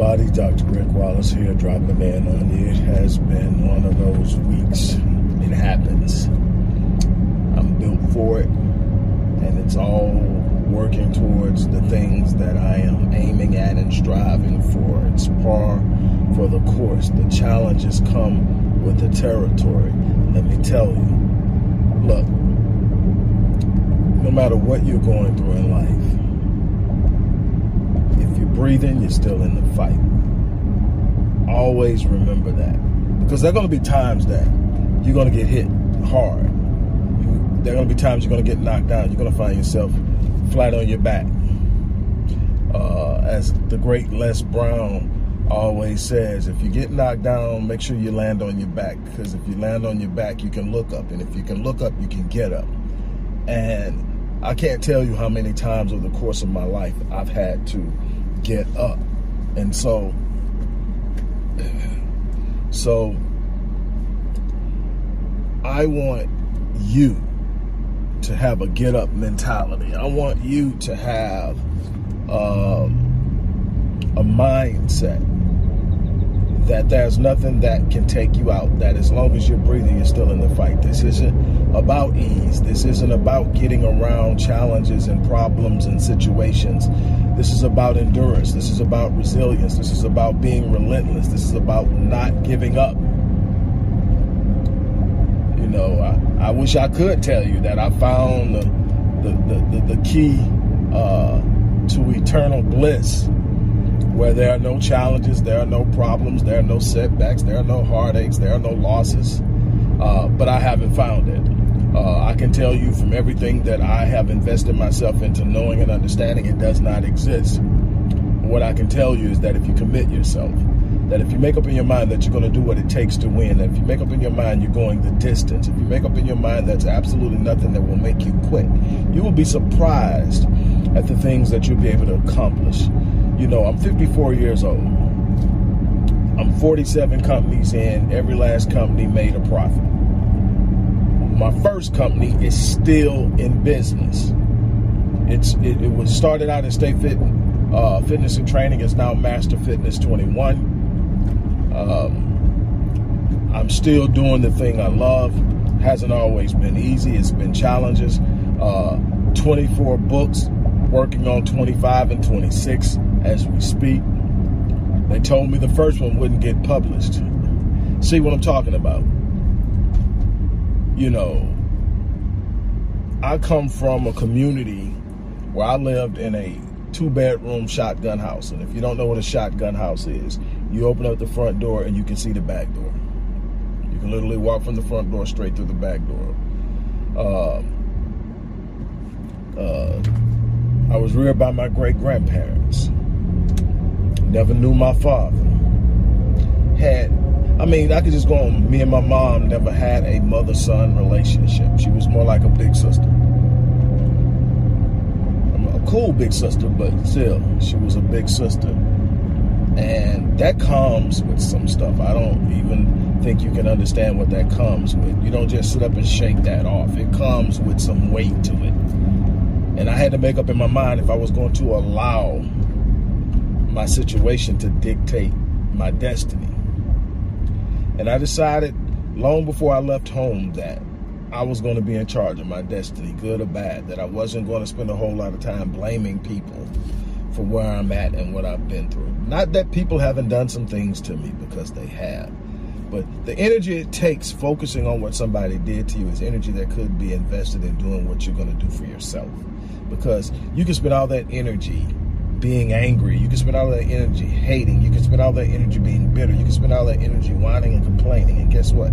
everybody, Dr. Greg Wallace here, dropping in on you. It has been one of those weeks. It happens. I'm built for it, and it's all working towards the things that I am aiming at and striving for. It's par for the course. The challenges come with the territory. Let me tell you, look, no matter what you're going through in life, if you're breathing, you're still in the fight. Always remember that. Because there are going to be times that you're going to get hit hard. There are going to be times you're going to get knocked down. You're going to find yourself flat on your back. Uh, as the great Les Brown always says, if you get knocked down, make sure you land on your back. Because if you land on your back, you can look up. And if you can look up, you can get up. And I can't tell you how many times over the course of my life I've had to get up. And so, so I want you to have a get up mentality. I want you to have um, a mindset that there's nothing that can take you out. That as long as you're breathing, you're still in the fight. This isn't about ease. This isn't about getting around challenges and problems and situations. This is about endurance. This is about resilience. This is about being relentless. This is about not giving up. You know, I, I wish I could tell you that I found the the, the, the, the key uh, to eternal bliss where there are no challenges, there are no problems, there are no setbacks, there are no heartaches, there are no losses. Uh, but I haven't found it. Uh, I can tell you from everything that I have invested myself into knowing and understanding it does not exist. What I can tell you is that if you commit yourself, that if you make up in your mind that you're going to do what it takes to win, that if you make up in your mind you're going the distance, if you make up in your mind that's absolutely nothing that will make you quit, you will be surprised at the things that you'll be able to accomplish. You know, I'm 54 years old. I'm 47 companies in. Every last company made a profit. My first company is still in business. It's it, it was started out as State Fit uh, Fitness and Training. It's now Master Fitness 21. Um, I'm still doing the thing I love. Hasn't always been easy. It's been challenges. Uh, 24 books, working on 25 and 26 as we speak. They told me the first one wouldn't get published. See what I'm talking about? You know, I come from a community where I lived in a two bedroom shotgun house. And if you don't know what a shotgun house is, you open up the front door and you can see the back door. You can literally walk from the front door straight through the back door. Uh, uh, I was reared by my great grandparents. Never knew my father. Had, I mean, I could just go on. Me and my mom never had a mother son relationship. She was more like a big sister. A cool big sister, but still, she was a big sister. And that comes with some stuff. I don't even think you can understand what that comes with. You don't just sit up and shake that off. It comes with some weight to it. And I had to make up in my mind if I was going to allow my situation to dictate my destiny. And I decided long before I left home that I was going to be in charge of my destiny, good or bad, that I wasn't going to spend a whole lot of time blaming people for where I'm at and what I've been through. Not that people haven't done some things to me because they have. But the energy it takes focusing on what somebody did to you is energy that could be invested in doing what you're going to do for yourself. Because you can spend all that energy being angry. You can spend all that energy hating. You can spend all that energy being bitter. You can spend all that energy whining and complaining. And guess what?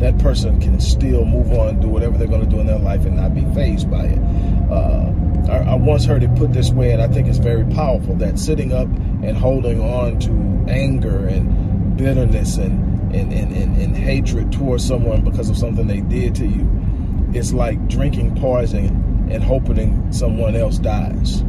That person can still move on, do whatever they're going to do in their life and not be phased by it. Uh, I, I once heard it put this way, and I think it's very powerful that sitting up and holding on to anger and bitterness and and, and, and, and, hatred towards someone because of something they did to you, it's like drinking poison and hoping someone else dies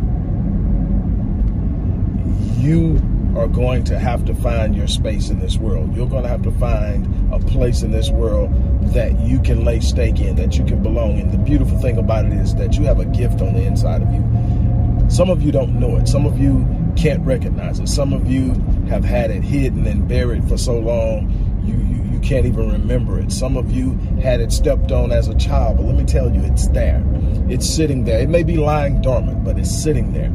you are going to have to find your space in this world. You're going to have to find a place in this world that you can lay stake in, that you can belong in. The beautiful thing about it is that you have a gift on the inside of you. Some of you don't know it. Some of you can't recognize it. Some of you have had it hidden and buried for so long you, you, you can't even remember it. Some of you had it stepped on as a child, but let me tell you, it's there. It's sitting there. It may be lying dormant, but it's sitting there.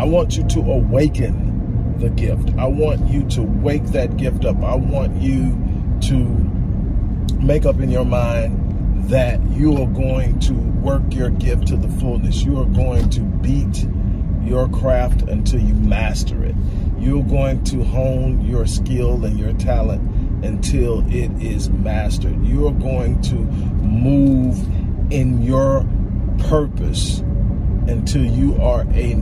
I want you to awaken the gift. I want you to wake that gift up. I want you to make up in your mind that you are going to work your gift to the fullness. You are going to beat your craft until you master it. You're going to hone your skill and your talent until it is mastered. You're going to move in your purpose until you are a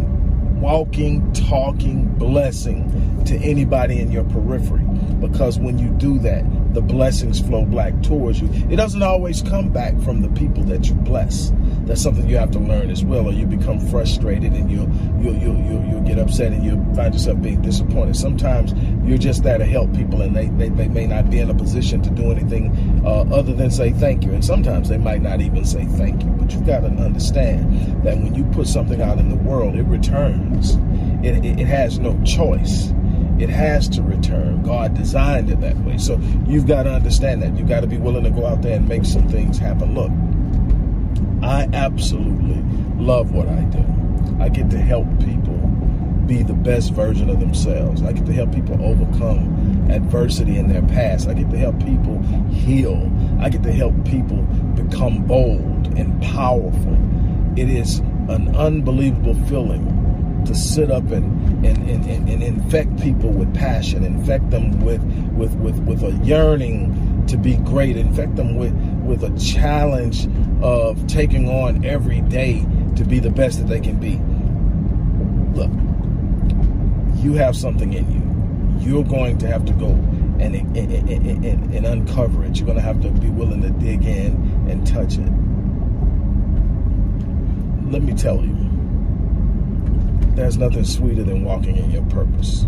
walking, talking blessing to anybody in your periphery. Because when you do that, the blessings flow back towards you. It doesn't always come back from the people that you bless. That's something you have to learn as well, or you become frustrated and you'll you'll you'll you'll, you'll get upset and you'll find yourself being disappointed. Sometimes you're just there to help people, and they they, they may not be in a position to do anything uh, other than say thank you. And sometimes they might not even say thank you. But you've got to understand that when you put something out in the world, it returns. It, it, it has no choice it has to return. God designed it that way. So you've got to understand that. You've got to be willing to go out there and make some things happen. Look, I absolutely love what I do. I get to help people be the best version of themselves. I get to help people overcome adversity in their past. I get to help people heal. I get to help people become bold and powerful. It is an unbelievable feeling to sit up and, and, and, and, infect people with passion, infect them with, with, with, with a yearning to be great, infect them with, with a challenge of taking on every day to be the best that they can be. Look, you have something in you. You're going to have to go and, and, and, and uncover it. You're going to have to be willing to dig in and touch it. Let me tell you there's nothing sweeter than walking in your purpose.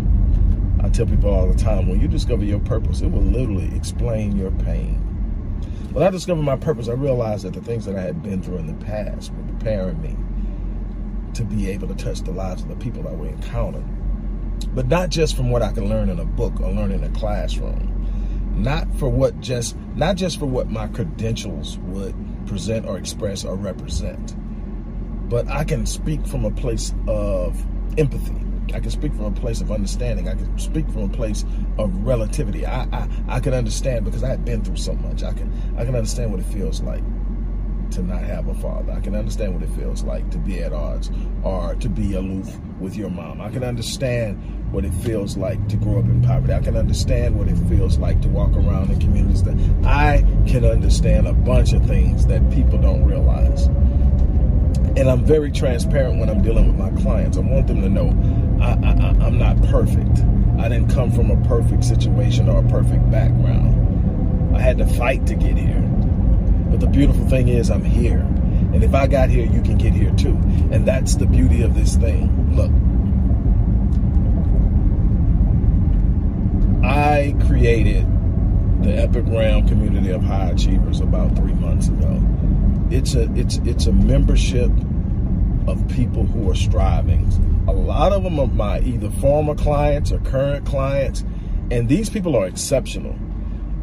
I tell people all the time, when you discover your purpose, it will literally explain your pain. When I discovered my purpose, I realized that the things that I had been through in the past were preparing me to be able to touch the lives of the people that we encounter. But not just from what I can learn in a book or learn in a classroom. Not for what just not just for what my credentials would present or express or represent but I can speak from a place of empathy. I can speak from a place of understanding. I can speak from a place of relativity. I, I, I can understand because I have been through so much. I can I can understand what it feels like to not have a father. I can understand what it feels like to be at odds or to be aloof with your mom. I can understand what it feels like to grow up in poverty. I can understand what it feels like to walk around in communities that I can understand a bunch of things that people don't realize and I'm very transparent when I'm dealing with my clients. I want them to know I, I, I'm not perfect. I didn't come from a perfect situation or a perfect background. I had to fight to get here. But the beautiful thing is, I'm here. And if I got here, you can get here too. And that's the beauty of this thing. Look, I created the Epic Realm community of high achievers about three months ago it's a it's it's a membership of people who are striving. A lot of them are my either former clients or current clients, and these people are exceptional.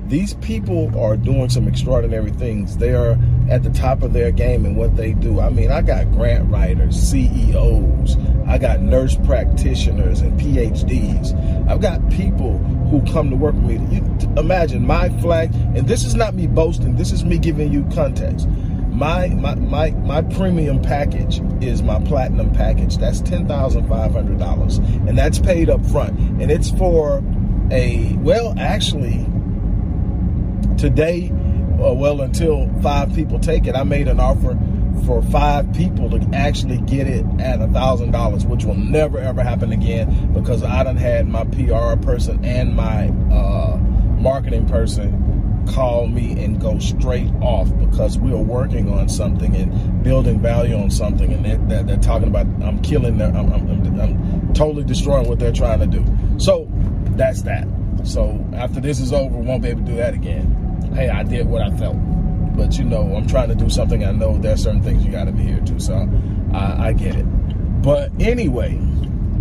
These people are doing some extraordinary things. They are at the top of their game in what they do. I mean, I got grant writers, CEOs, I got nurse practitioners and PhDs. I've got people who come to work with me. You, imagine my flag, and this is not me boasting, this is me giving you context my my my my premium package is my platinum package. That's ten thousand five hundred dollars, and that's paid up front. And it's for a well, actually, today, uh, well, until five people take it, I made an offer for five people to actually get it at a thousand dollars, which will never ever happen again because I done had my PR person and my uh, marketing person call me and go straight off because we are working on something and building value on something and they're, they're, they're talking about I'm killing them I'm, I'm, I'm, totally destroying what they're trying to do So that's that. So after this is over, won't be able to do that again. Hey, I did what I felt. But you know, I'm trying to do something. I know there are certain things you got to be here too. So I, I get it. But anyway,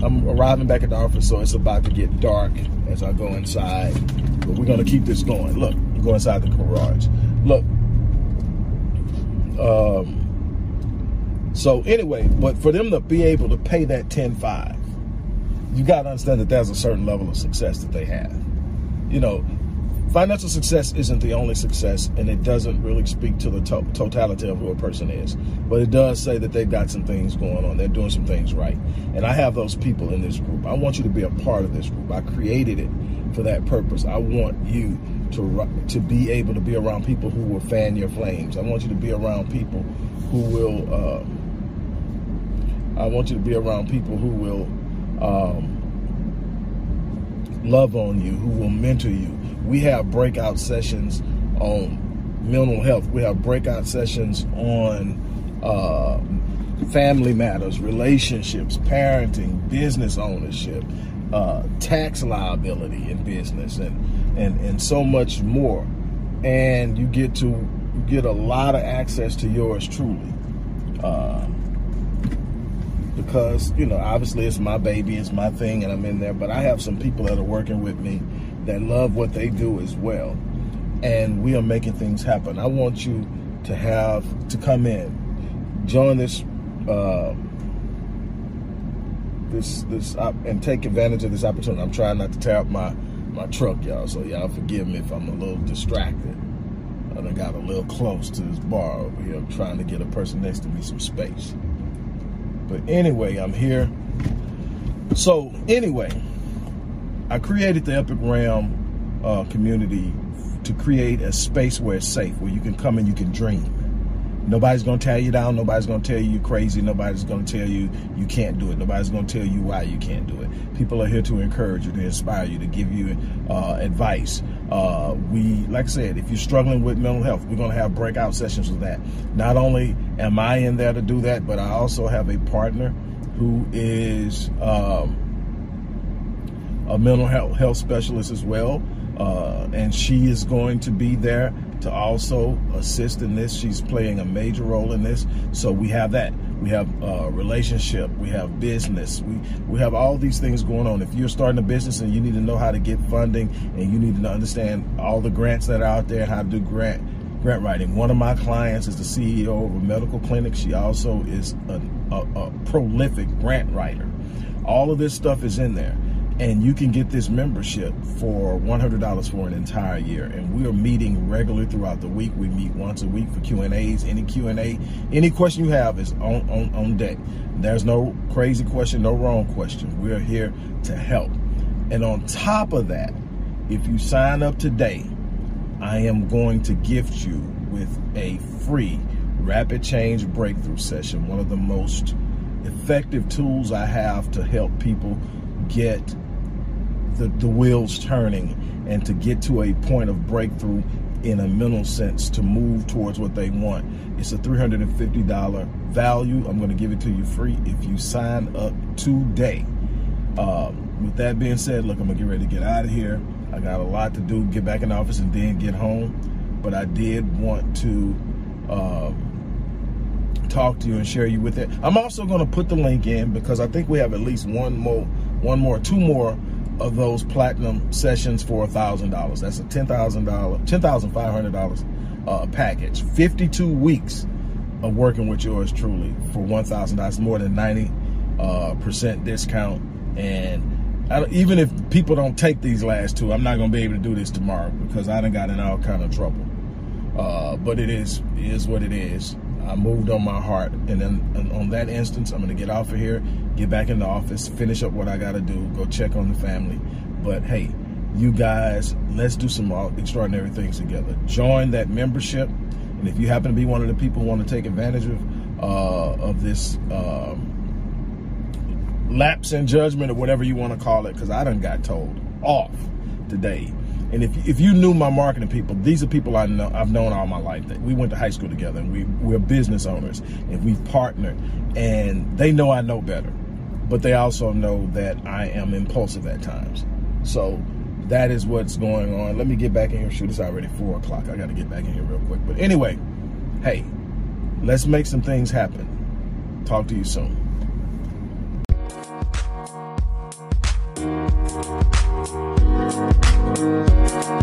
I'm arriving back at the office, so it's about to get dark as I go inside. But we're gonna keep this going. Look, go inside the garage. Look. Um, so anyway, but for them to be able to pay that 10-5, you got to understand that there's a certain level of success that they have. You know, financial success isn't the only success, and it doesn't really speak to the to totality of who a person is. But it does say that they've got some things going on. They're doing some things right. And I have those people in this group. I want you to be a part of this group. I created it for that purpose. I want you to to be able to be around people who will fan your flames. I want you to be around people who will. Uh, I want you to be around people who will um, love on you, who will mentor you. We have breakout sessions on mental health. We have breakout sessions on uh, family matters, relationships, parenting, business ownership, uh, tax liability in business, and and and so much more. And you get to you get a lot of access to yours truly. Uh, because you know obviously it's my baby it's my thing and i'm in there but i have some people that are working with me that love what they do as well and we are making things happen i want you to have to come in join this uh, this this and take advantage of this opportunity i'm trying not to tear up my my truck y'all so y'all forgive me if i'm a little distracted I got a little close to this bar over here. I'm trying to get a person next to me some space. But anyway, I'm here. So anyway, I created the Epic Realm uh, community to create a space where it's safe, where you can come and you can dream. Nobody's gonna tear you down. Nobody's gonna tell you you're crazy. Nobody's gonna tell you you can't do it. Nobody's gonna tell you why you can't do it. People are here to encourage you, to inspire you, to give you uh, advice. Uh, we, like I said, if you're struggling with mental health, we're gonna have breakout sessions with that. Not only am I in there to do that, but I also have a partner who is um, a mental health health specialist as well, uh, and she is going to be there to also assist in this. She's playing a major role in this. So we have that. We have uh, relationship. We have business. We we have all these things going on. If you're starting a business and you need to know how to get funding and you need to understand all the grants that are out there, how to do grant grant writing. One of my clients is the CEO of a medical clinic. She also is a, a, a prolific grant writer. All of this stuff is in there and you can get this membership for $100 for an entire year. And we are meeting regularly throughout the week. We meet once a week for q&a's any q&a any question you have is on, on, on deck. There's no crazy question no wrong question. We're here to help. And on top of that if you sign up today i am going to gift you with a free rapid change breakthrough session one of the most effective tools i have to help people get the, the wheels turning and to get to a point of breakthrough in a mental sense to move towards what they want. It's a $350 value. I'm going to give it to you free if you sign up today. Um, with that being said, look, I'm going to get ready to get out of here. I got a lot to do, get back in the office and then get home. But I did want to um, talk to you and share you with it. I'm also going to put the link in because I think we have at least one more, one more, two more of those platinum sessions for a thousand dollars. That's a ten thousand dollar, ten thousand five hundred dollars uh, package. Fifty two weeks of working with yours truly for one thousand dollars, more than ninety uh, percent discount. And even if people don't take these last two, I'm not gonna be able to do this tomorrow because I done got in all kind of trouble. Uh, but it is it is what it is. I moved on my heart, and then on that instance, I'm gonna get off of here get back in the office, finish up what I got to do, go check on the family. But hey, you guys, let's do some extraordinary things together. Join that membership. And if you happen to be one of the people who want to take advantage of, uh, of this um, lapse in judgment or whatever you want to call it, because I done got told off today. And if, if you knew my marketing people, these are people I know I've known all my life. That we went to high school together, and we we're business owners, and we've partnered, and they know I know better but they also know that I am impulsive at times. So that is what's going on. Let me get back in here. Shoot, it's already four o'clock. I got to get back in here real quick. But anyway, hey, let's make some things happen. Talk to you soon. Thank you. Thank you.